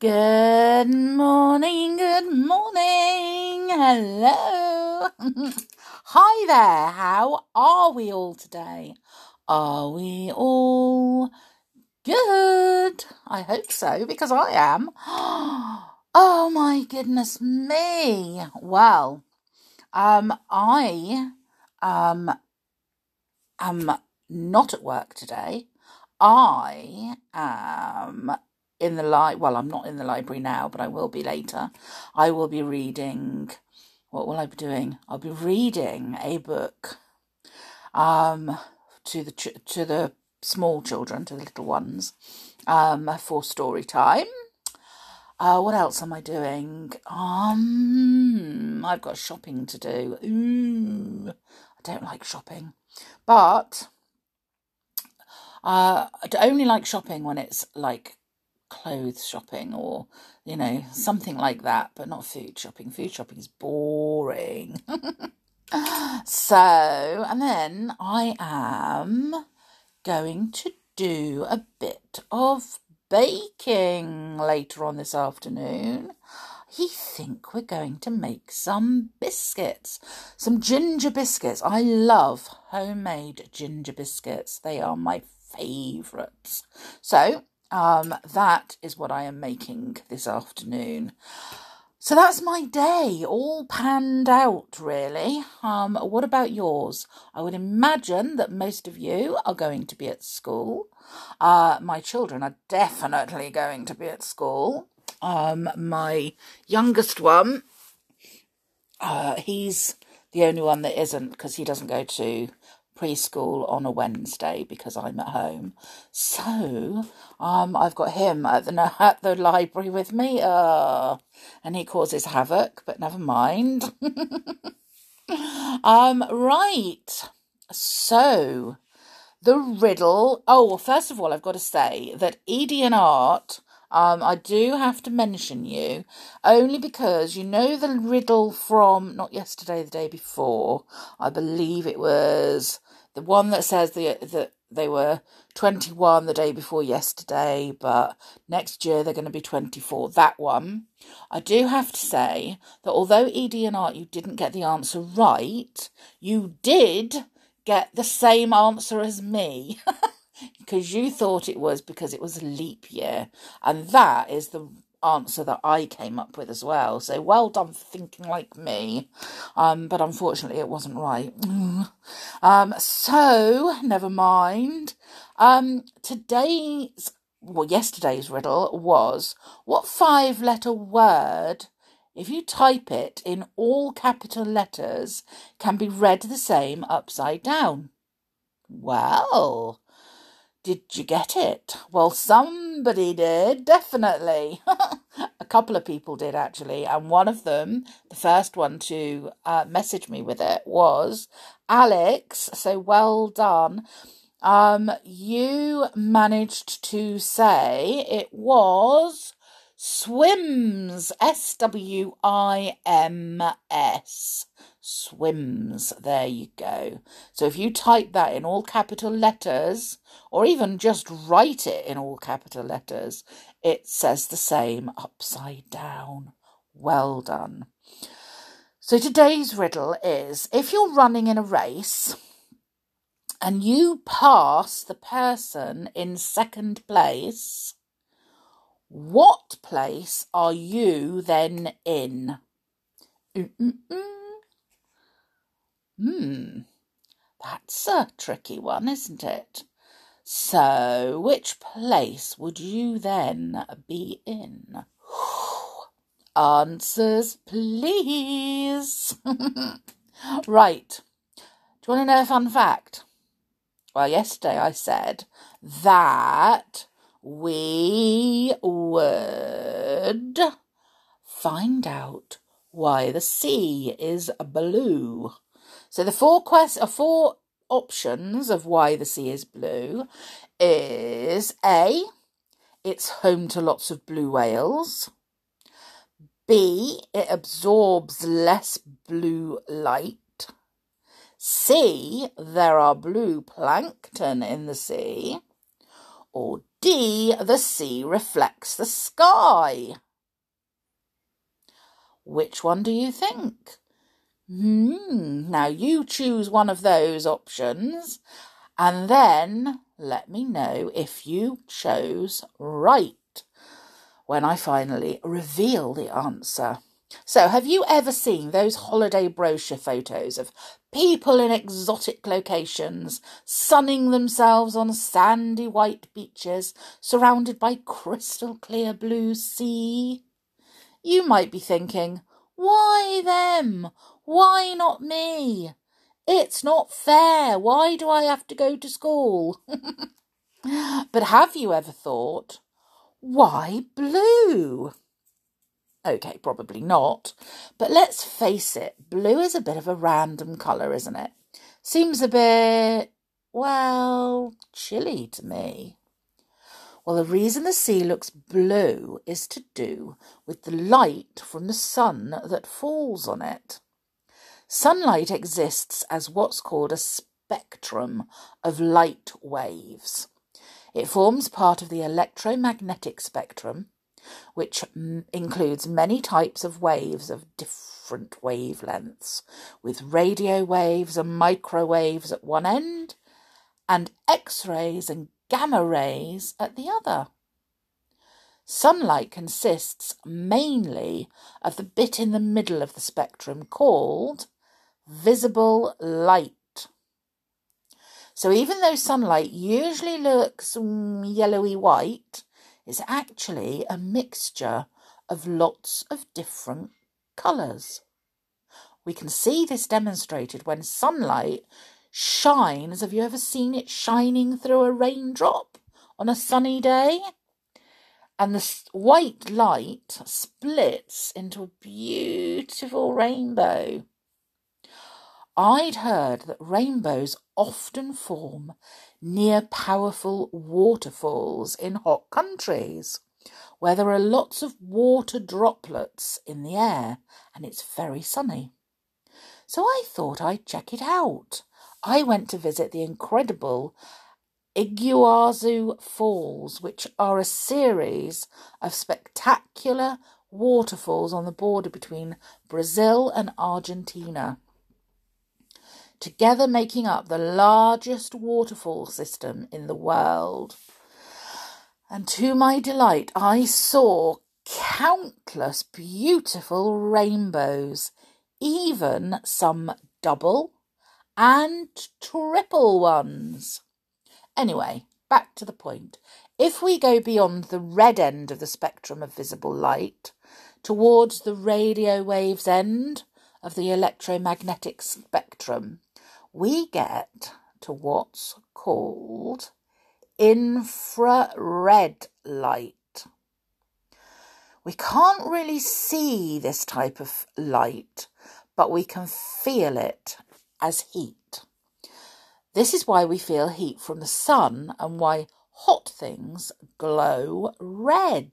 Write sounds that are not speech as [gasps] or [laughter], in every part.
Good morning, good morning. Hello. [laughs] Hi there. How are we all today? Are we all good? I hope so because I am. [gasps] Oh my goodness me. Well, um I um am not at work today. I am in the light. well, I'm not in the library now, but I will be later. I will be reading what will I be doing? I'll be reading a book um to the ch- to the small children, to the little ones, um for story time. Uh, what else am I doing? Um, I've got shopping to do. Ooh, I don't like shopping, but uh, I only like shopping when it's like clothes shopping or you know something like that but not food shopping food shopping is boring [laughs] so and then i am going to do a bit of baking later on this afternoon I think we're going to make some biscuits, some ginger biscuits. I love homemade ginger biscuits. They are my favourites. So um, that is what I am making this afternoon. So that's my day, all panned out, really. Um, what about yours? I would imagine that most of you are going to be at school. Uh, my children are definitely going to be at school. Um, my youngest one, uh, he's the only one that isn't because he doesn't go to preschool on a Wednesday because I'm at home. So, um, I've got him at the [laughs] at the library with me. Uh, and he causes havoc, but never mind. [laughs] um, right. So, the riddle. Oh, well, first of all, I've got to say that Edie and Art. Um, I do have to mention you only because you know the riddle from not yesterday, the day before. I believe it was the one that says the, that they were 21 the day before yesterday, but next year they're going to be 24. That one. I do have to say that although Edie and Art, you didn't get the answer right, you did get the same answer as me. [laughs] because you thought it was because it was a leap year. And that is the answer that I came up with as well. So well done for thinking like me. Um, but unfortunately, it wasn't right. [laughs] um, so never mind. Um, today's well, yesterday's riddle was what five letter word, if you type it in all capital letters, can be read the same upside down? Well, did you get it? Well, somebody did, definitely. [laughs] a couple of people did, actually. And one of them, the first one to uh, message me with it, was Alex. So well done. Um, you managed to say it was swims. S W I M S swims. There you go. So if you type that in all capital letters, or even just write it in all capital letters, it says the same upside down. Well done. So today's riddle is if you're running in a race and you pass the person in second place, what place are you then in? Mm-mm-mm. Hmm, that's a tricky one, isn't it? So, which place would you then be in? [sighs] Answers, please. [laughs] right. Do you want to know a fun fact? Well, yesterday I said that we would find out why the sea is blue. So the four quest uh, four options of why the sea is blue is A, it's home to lots of blue whales. B, it absorbs less blue light. C, there are blue plankton in the sea. Or D, the sea reflects the sky? Which one do you think? Hmm, now you choose one of those options and then let me know if you chose right when I finally reveal the answer. So, have you ever seen those holiday brochure photos of people in exotic locations sunning themselves on sandy white beaches surrounded by crystal clear blue sea? You might be thinking, why them? Why not me? It's not fair. Why do I have to go to school? [laughs] but have you ever thought, why blue? Okay, probably not. But let's face it, blue is a bit of a random colour, isn't it? Seems a bit, well, chilly to me. Well, the reason the sea looks blue is to do with the light from the sun that falls on it. Sunlight exists as what's called a spectrum of light waves. It forms part of the electromagnetic spectrum, which m- includes many types of waves of different wavelengths, with radio waves and microwaves at one end, and X rays and gamma rays at the other. Sunlight consists mainly of the bit in the middle of the spectrum called visible light. So even though sunlight usually looks yellowy white, it's actually a mixture of lots of different colours. We can see this demonstrated when sunlight shines. Have you ever seen it shining through a raindrop on a sunny day? And the white light splits into a beautiful rainbow. I'd heard that rainbows often form near powerful waterfalls in hot countries where there are lots of water droplets in the air and it's very sunny. So I thought I'd check it out. I went to visit the incredible Iguazu Falls, which are a series of spectacular waterfalls on the border between Brazil and Argentina together making up the largest waterfall system in the world. And to my delight, I saw countless beautiful rainbows, even some double and triple ones. Anyway, back to the point. If we go beyond the red end of the spectrum of visible light towards the radio waves end of the electromagnetic spectrum, we get to what's called infrared light. We can't really see this type of light, but we can feel it as heat. This is why we feel heat from the sun and why hot things glow red,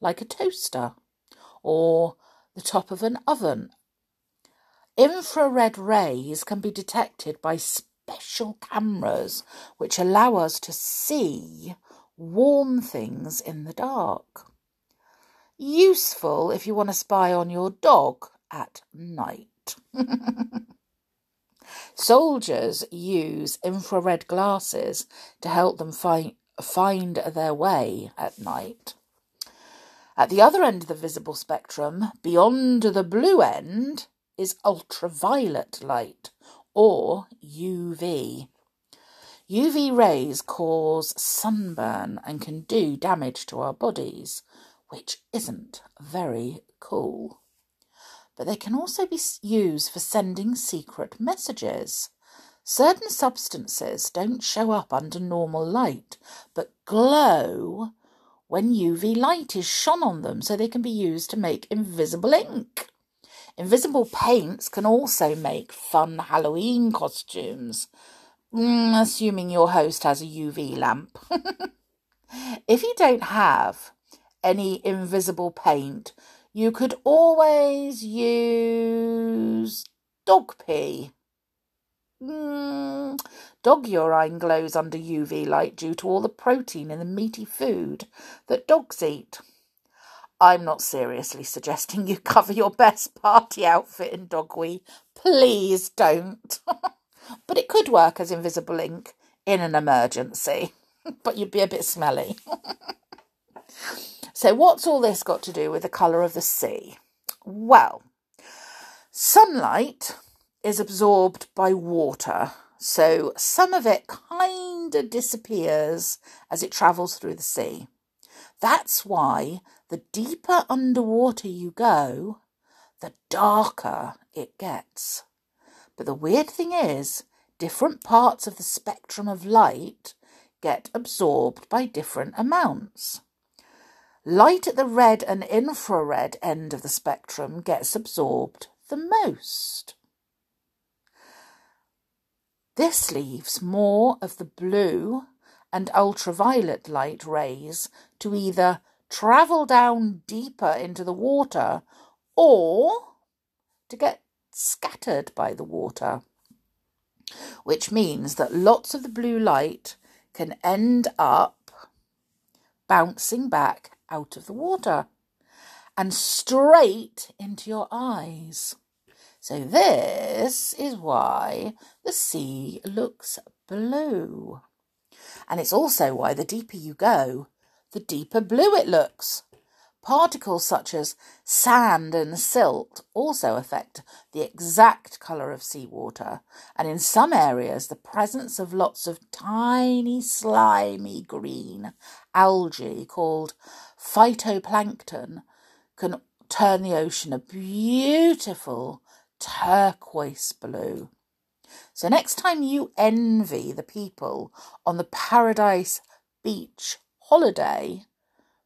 like a toaster or the top of an oven Infrared rays can be detected by special cameras which allow us to see warm things in the dark. Useful if you want to spy on your dog at night. [laughs] Soldiers use infrared glasses to help them find, find their way at night. At the other end of the visible spectrum, beyond the blue end, is ultraviolet light or UV. UV rays cause sunburn and can do damage to our bodies, which isn't very cool. But they can also be used for sending secret messages. Certain substances don't show up under normal light, but glow when UV light is shone on them so they can be used to make invisible ink. Invisible paints can also make fun Halloween costumes, mm, assuming your host has a UV lamp. [laughs] if you don't have any invisible paint, you could always use dog pee. Mm, dog urine glows under UV light due to all the protein in the meaty food that dogs eat. I'm not seriously suggesting you [laughs] cover your best party outfit in dog wee. Please don't. [laughs] but it could work as invisible ink in an emergency. [laughs] but you'd be a bit smelly. so, what's all this got to do with the colour of the sea? Well, sunlight is absorbed by water, so some of it kind of disappears as it travels through the sea. That's why the deeper underwater you go, the darker it gets. But the weird thing is, different parts of the spectrum of light get absorbed by different amounts. Light at the red and infrared end of the spectrum gets absorbed the most. This leaves more of the blue and ultraviolet light rays to either travel down deeper into the water or to get scattered by the water, which means that lots of the blue light can end up bouncing back out of the water and straight into your eyes. So, this is why the sea looks blue. And it's also why the deeper you go, the deeper blue it looks. Particles such as sand and silt also affect the exact colour of seawater, and in some areas, the presence of lots of tiny, slimy green algae called phytoplankton can turn the ocean a beautiful turquoise blue. So, next time you envy the people on the Paradise Beach holiday,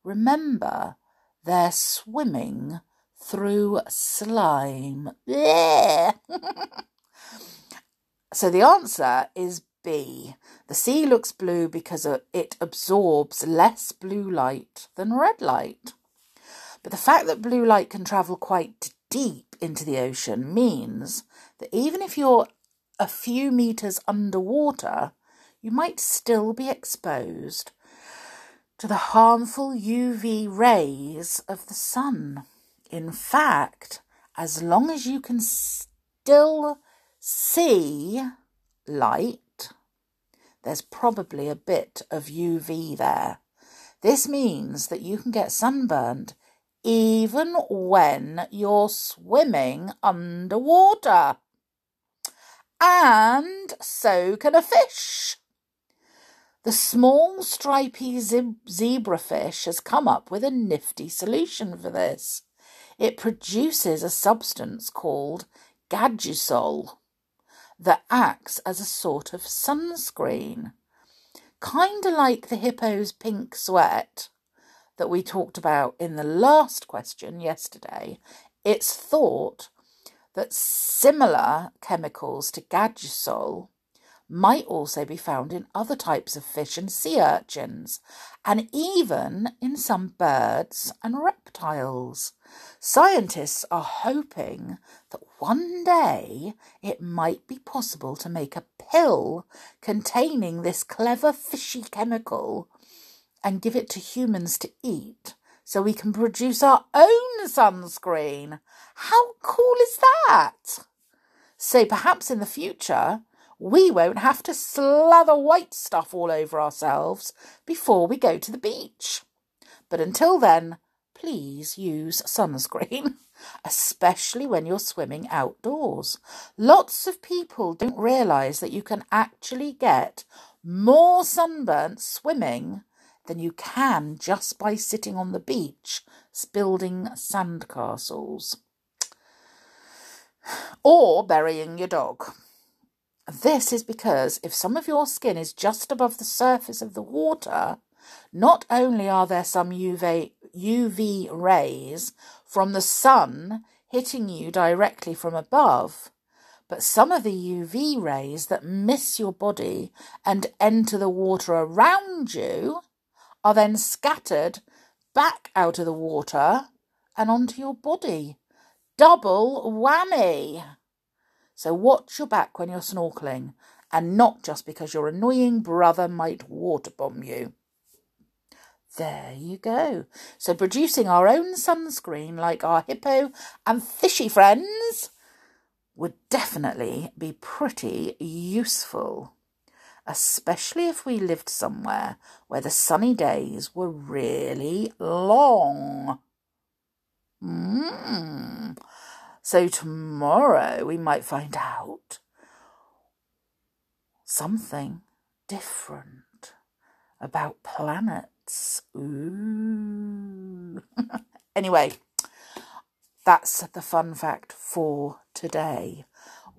remember they're swimming through slime. [laughs] so the answer is B. The sea looks blue because it absorbs less blue light than red light. But the fact that blue light can travel quite deep into the ocean means that even if you're a few meters underwater, you might still be exposed to the harmful UV rays of the sun. In fact, as long as you can still see light, there's probably a bit of UV there. This means that you can get sunburned even when you're swimming underwater. And so can a fish. The small stripy zebrafish has come up with a nifty solution for this. It produces a substance called Gadusol that acts as a sort of sunscreen. Kinda like the hippo's pink sweat that we talked about in the last question yesterday. It's thought that similar chemicals to Gadusol might also be found in other types of fish and sea urchins, and even in some birds and reptiles. Scientists are hoping that one day it might be possible to make a pill containing this clever fishy chemical and give it to humans to eat so we can produce our own sunscreen. How cool is that? So perhaps in the future, we won't have to slather white stuff all over ourselves before we go to the beach. But until then, please use sunscreen, [laughs] especially when you're swimming outdoors. Lots of people don't realise that you can actually get more sunburnt swimming than you can just by sitting on the beach building sandcastles [sighs] or burying your dog. This is because if some of your skin is just above the surface of the water, not only are there some UV, UV rays from the sun hitting you directly from above, but some of the UV rays that miss your body and enter the water around you are then scattered back out of the water and onto your body. Double whammy. So watch your back when you're snorkeling, and not just because your annoying brother might water bomb you. There you go. So producing our own sunscreen like our hippo and fishy friends would definitely be pretty useful, especially if we lived somewhere where the sunny days were really long. Mm. So tomorrow we might find out something different about planets. Ooh. [laughs] anyway, that's the fun fact for today.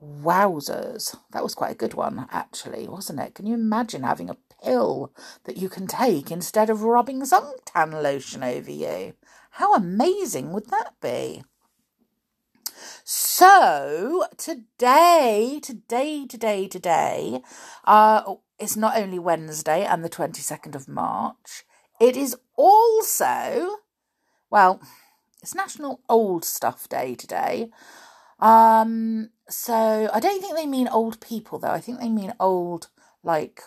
Wowzers. That was quite a good one, actually, wasn't it? Can you imagine having a pill that you can take instead of rubbing suntan lotion over you? How amazing would that be? So today, today, today, today, uh, it's not only Wednesday and the 22nd of March, it is also, well, it's National Old Stuff Day today. Um, so I don't think they mean old people though. I think they mean old like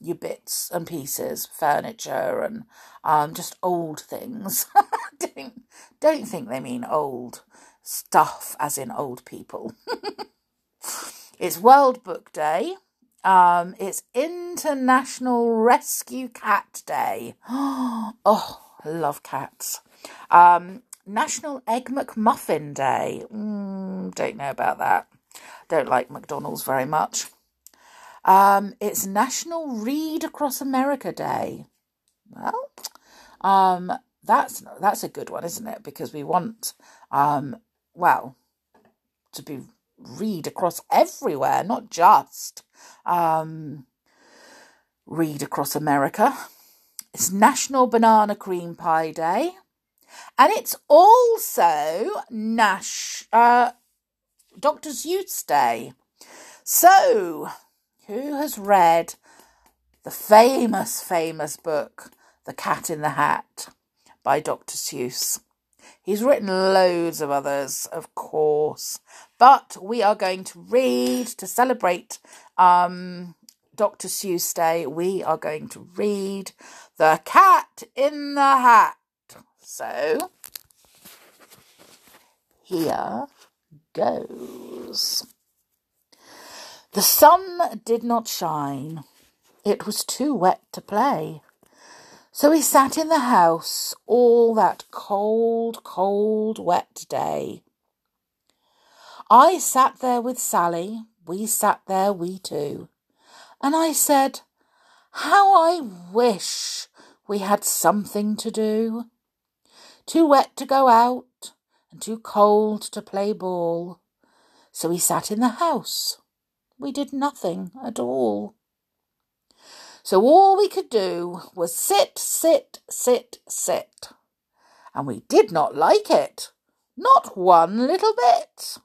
your bits and pieces, furniture and um just old things. [laughs] don't don't think they mean old stuff as in old people. [laughs] it's World Book Day. Um, it's International Rescue Cat Day. [gasps] oh, love cats. Um, National Egg McMuffin Day. Mm, don't know about that. Don't like McDonald's very much. Um, it's National Read Across America Day. Well, um, that's that's a good one, isn't it? Because we want, um, well, to be read across everywhere, not just um, read across America. It's National Banana Cream Pie Day. And it's also Nash uh, Dr. Seuss Day. So, who has read the famous, famous book, The Cat in the Hat by Dr. Seuss? He's written loads of others, of course, but we are going to read to celebrate um, Dr. Seuss Day. We are going to read The Cat in the Hat. So, here goes. The sun did not shine. It was too wet to play. So we sat in the house all that cold, cold, wet day. I sat there with Sally, we sat there, we two, and I said, How I wish we had something to do. Too wet to go out and too cold to play ball. So we sat in the house. We did nothing at all. So all we could do was sit, sit, sit, sit. And we did not like it. Not one little bit.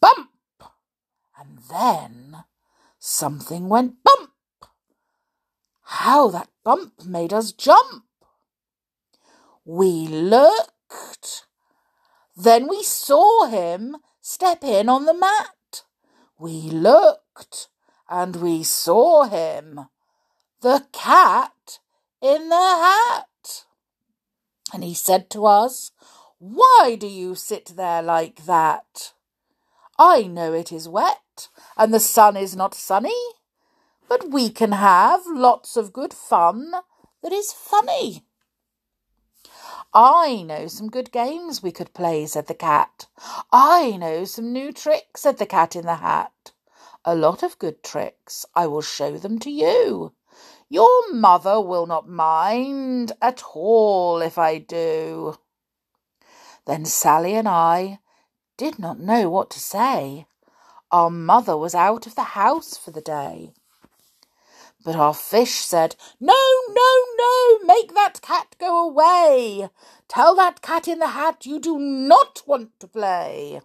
Bump! And then something went bump. How that bump made us jump. We looked. Then we saw him step in on the mat. We looked and we saw him. The cat in the hat. And he said to us, Why do you sit there like that? I know it is wet and the sun is not sunny, but we can have lots of good fun that is funny. I know some good games we could play, said the cat. I know some new tricks, said the cat in the hat. A lot of good tricks. I will show them to you. Your mother will not mind at all if I do. Then Sally and I did not know what to say. Our mother was out of the house for the day. But our fish said, No, no, no, make that cat go away. Tell that cat in the hat you do not want to play.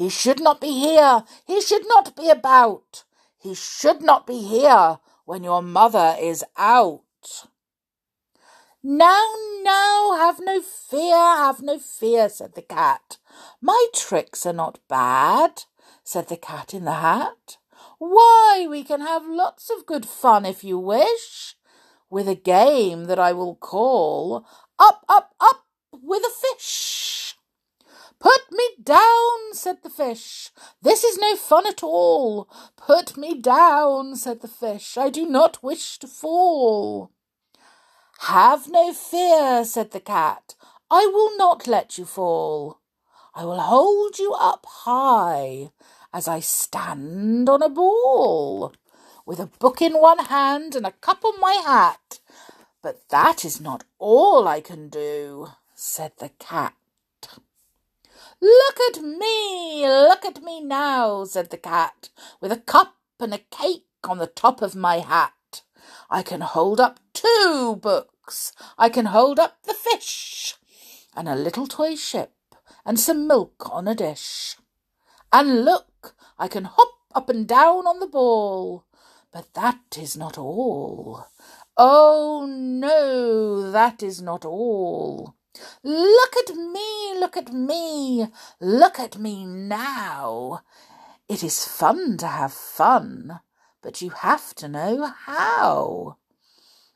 He should not be here. He should not be about. He should not be here when your mother is out. Now, now, have no fear, have no fear, said the cat. My tricks are not bad. said the cat in the hat. Why, we can have lots of good fun if you wish, with a game that I will call Up, Up, Up with a Fish. Put me down, said the fish. This is no fun at all. Put me down, said the fish. I do not wish to fall. Have no fear, said the cat. I will not let you fall. I will hold you up high as I stand on a ball, with a book in one hand and a cup on my hat. But that is not all I can do, said the cat. Look at me, look at me now, said the cat, with a cup and a cake on the top of my hat. I can hold up two books. I can hold up the fish and a little toy ship and some milk on a dish. And look, I can hop up and down on the ball. But that is not all. Oh, no, that is not all. Look at me, look at me, look at me now. It is fun to have fun, but you have to know how.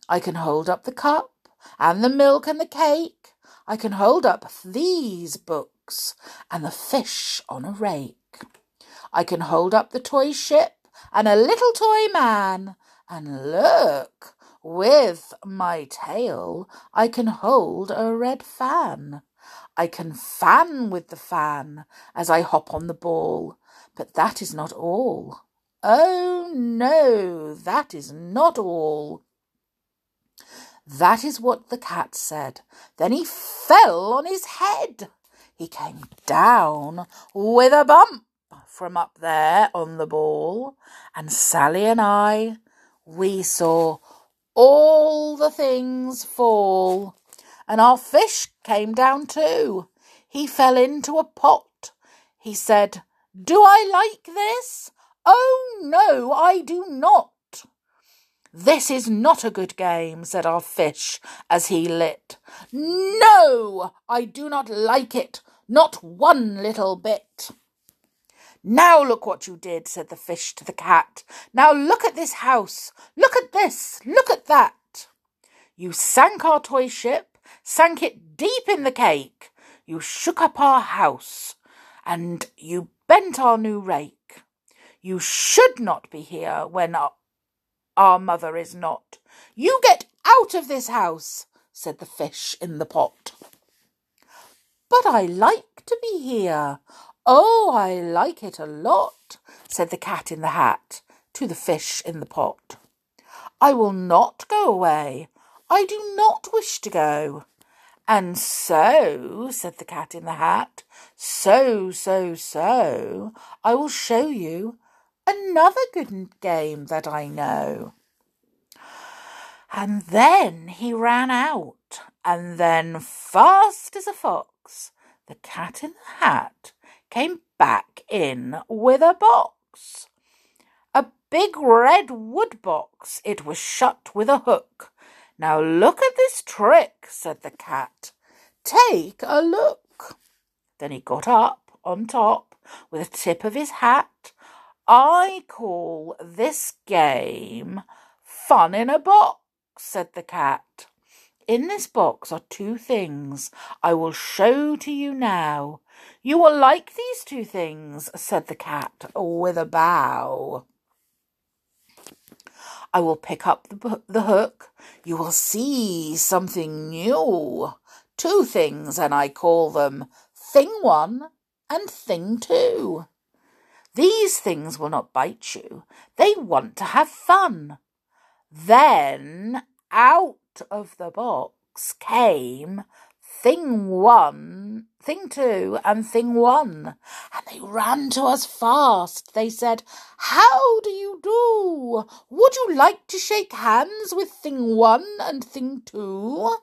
I can hold up the cup and the milk and the cake. I can hold up these books and the fish on a rake. I can hold up the toy ship and a little toy man. And look, with my tail, I can hold a red fan. I can fan with the fan as I hop on the ball. But that is not all. Oh, no, that is not all. That is what the cat said. Then he fell on his head. He came down with a bump from up there on the ball, and Sally and I, we saw all the things fall. And our fish came down too. He fell into a pot. He said, Do I like this? Oh, no, I do not. This is not a good game, said our fish as he lit. No, I do not like it, not one little bit. Now look what you did, said the fish to the cat. Now look at this house. Look at this. Look at that. You sank our toy ship, sank it deep in the cake. You shook up our house, and you bent our new rake. You should not be here when our, our mother is not. You get out of this house, said the fish in the pot. But I like to be here. Oh, I like it a lot, said the cat in the hat to the fish in the pot. I will not go away. I do not wish to go. And so, said the cat in the hat, so, so, so, I will show you another good game that I know. And then he ran out, and then, fast as a fox, the cat in the hat came back in with a box. A big red wood box. It was shut with a hook. Now look at this trick, said the cat. Take a look. Then he got up on top with the tip of his hat. I call this game fun in a box, said the cat. In this box are two things I will show to you now. You will like these two things, said the cat with a bow. I will pick up the, the hook. You will see something new. Two things, and I call them Thing One and Thing Two. These things will not bite you. They want to have fun. Then out of the box came thing one, thing two, and thing one. And they ran to us fast. They said, How do you do? Would you like to shake hands with thing one and thing two?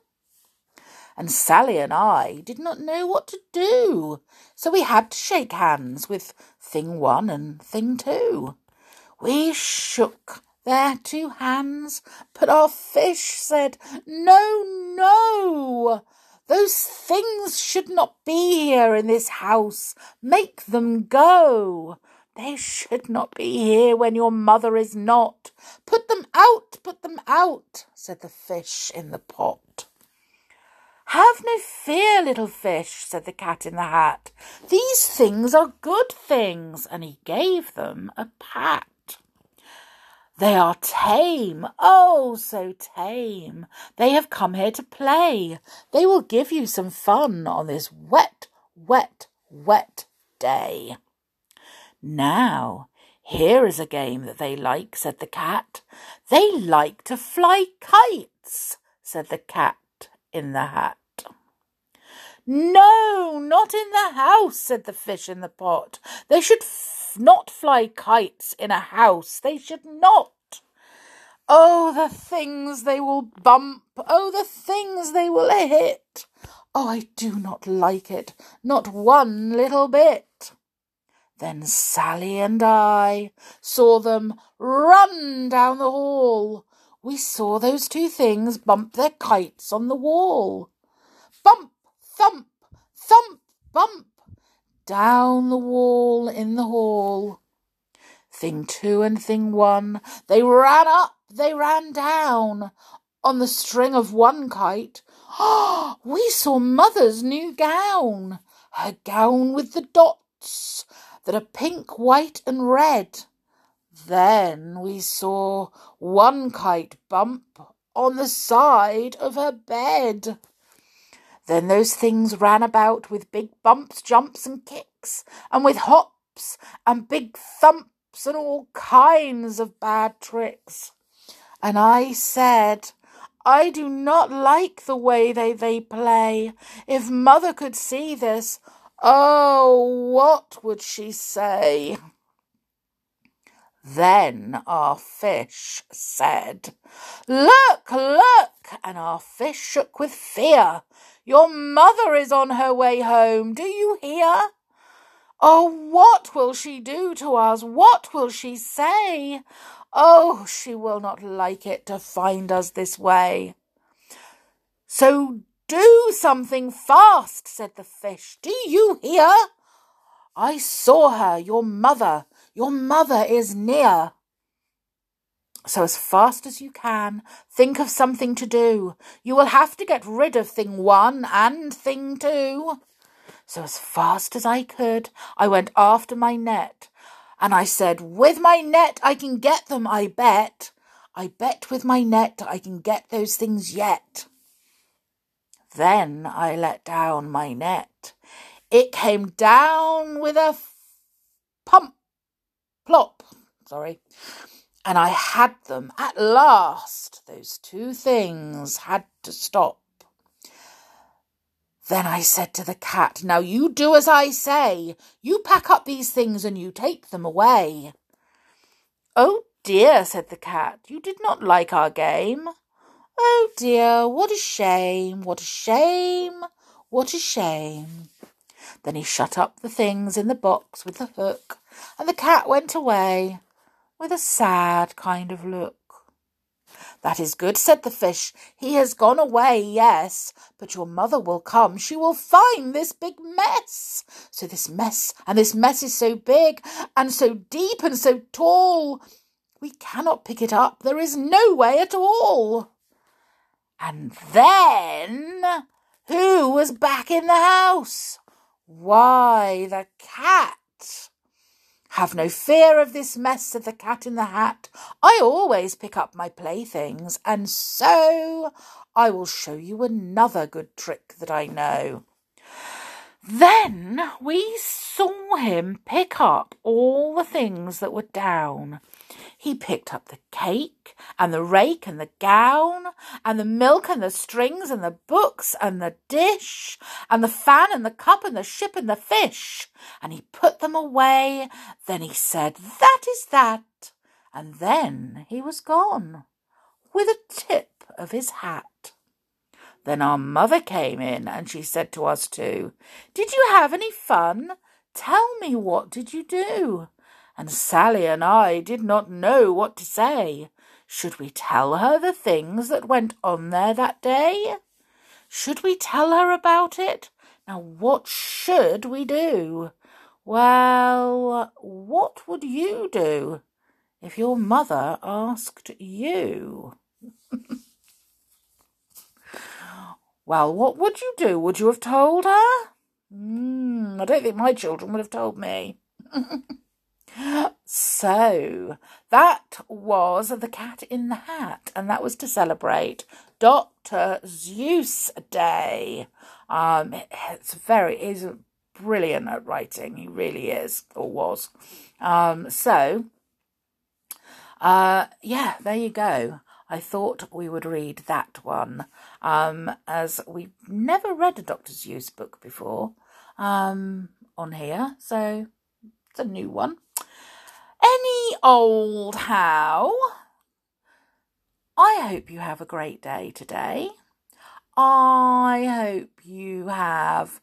And Sally and I did not know what to do, so we had to shake hands with thing one and thing two. We shook their two hands, but our fish said, No, no. Those things should not be here in this house. Make them go. They should not be here when your mother is not. Put them out, put them out, said the fish in the pot. Have no fear, little fish, said the cat in the hat. These things are good things, and he gave them a pat. They are tame, oh, so tame. They have come here to play. They will give you some fun on this wet, wet, wet day. Now, here is a game that they like, said the cat. They like to fly kites, said the cat in the hat. No, not in the house, said the fish in the pot. They should not fly kites in a house. They should not. Oh, the things they will bump. Oh, the things they will hit. Oh, I do not like it, not one little bit. Then Sally and I saw them run down the hall. We saw those two things bump their kites on the wall. Bump, thump, thump, bump, down the wall in the hall. Thing two and thing one, they ran up, they ran down. On the string of one kite, oh, [gasps] we saw mother's new gown, her gown with the dots that are pink, white, and red. Then we saw one kite bump on the side of her bed. Then those things ran about with big bumps, jumps, and kicks, and with hops and big thumps and all kinds of bad tricks. And I said, I do not like the way they, they play. If mother could see this, oh, what would she say? Then our fish said, Look, look! And our fish shook with fear. Your mother is on her way home. Do you hear? Oh, what will she do to us? What will she say? Oh, she will not like it to find us this way. So do something fast, said the fish. Do you hear? I saw her, your mother. Your mother is near. So, as fast as you can, think of something to do. You will have to get rid of thing one and thing two. So, as fast as I could, I went after my net. And I said, With my net, I can get them, I bet. I bet with my net I can get those things yet. Then I let down my net. It came down with a f- pump, plop, sorry. And I had them at last. Those two things had to stop. Then I said to the cat, Now you do as I say. You pack up these things and you take them away. Oh dear, said the cat, you did not like our game. Oh dear, what a shame, what a shame, what a shame. Then he shut up the things in the box with the hook, and the cat went away with a sad kind of look. That is good, said the fish. He has gone away, yes, but your mother will come. She will find this big mess. So this mess, and this mess is so big, and so deep, and so tall. We cannot pick it up. There is no way at all. And then, who was back in the house? Why, the cat. Have no fear of this mess, said the cat in the hat. I always pick up my playthings, and so I will show you another good trick that I know. Then we saw him pick up all the things that were down he picked up the cake and the rake and the gown and the milk and the strings and the books and the dish and the fan and the cup and the ship and the fish. And he put them away. Then he said, That is that. And then he was gone with a tip of his hat. Then our mother came in and she said to us two, Did you have any fun? Tell me what did you do? and Sally and I did not know what to say. Should we tell her the things that went on there that day? Should we tell her about it? Now, what should we do? Well, what would you do if your mother asked you? [laughs] well, what would you do? Would you have told her? Mm, I don't think my children would have told me. [laughs] so, that was The Cat in the Hat, and that was to celebrate Dr. Seuss Day. Um, it's very, it's brilliant at writing. He really is, or was. Um, so, uh, yeah, there you go. I thought we would read that one, um, as we've never read a Dr. Seuss book before um, on here, so it's a new one. Any old how. I hope you have a great day today. I hope you have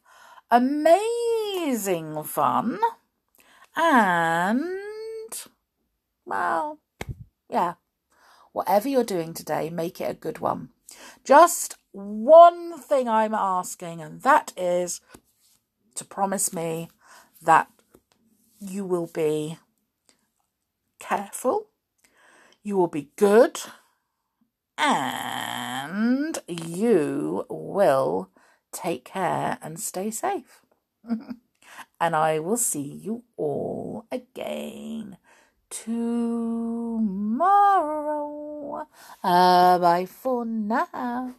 amazing fun and, well, yeah, whatever you're doing today, make it a good one. Just one thing I'm asking, and that is to promise me that you will be careful, you will be good, and you will take care and stay safe. [laughs] and I will see you all again tomorrow. Uh, bye for now.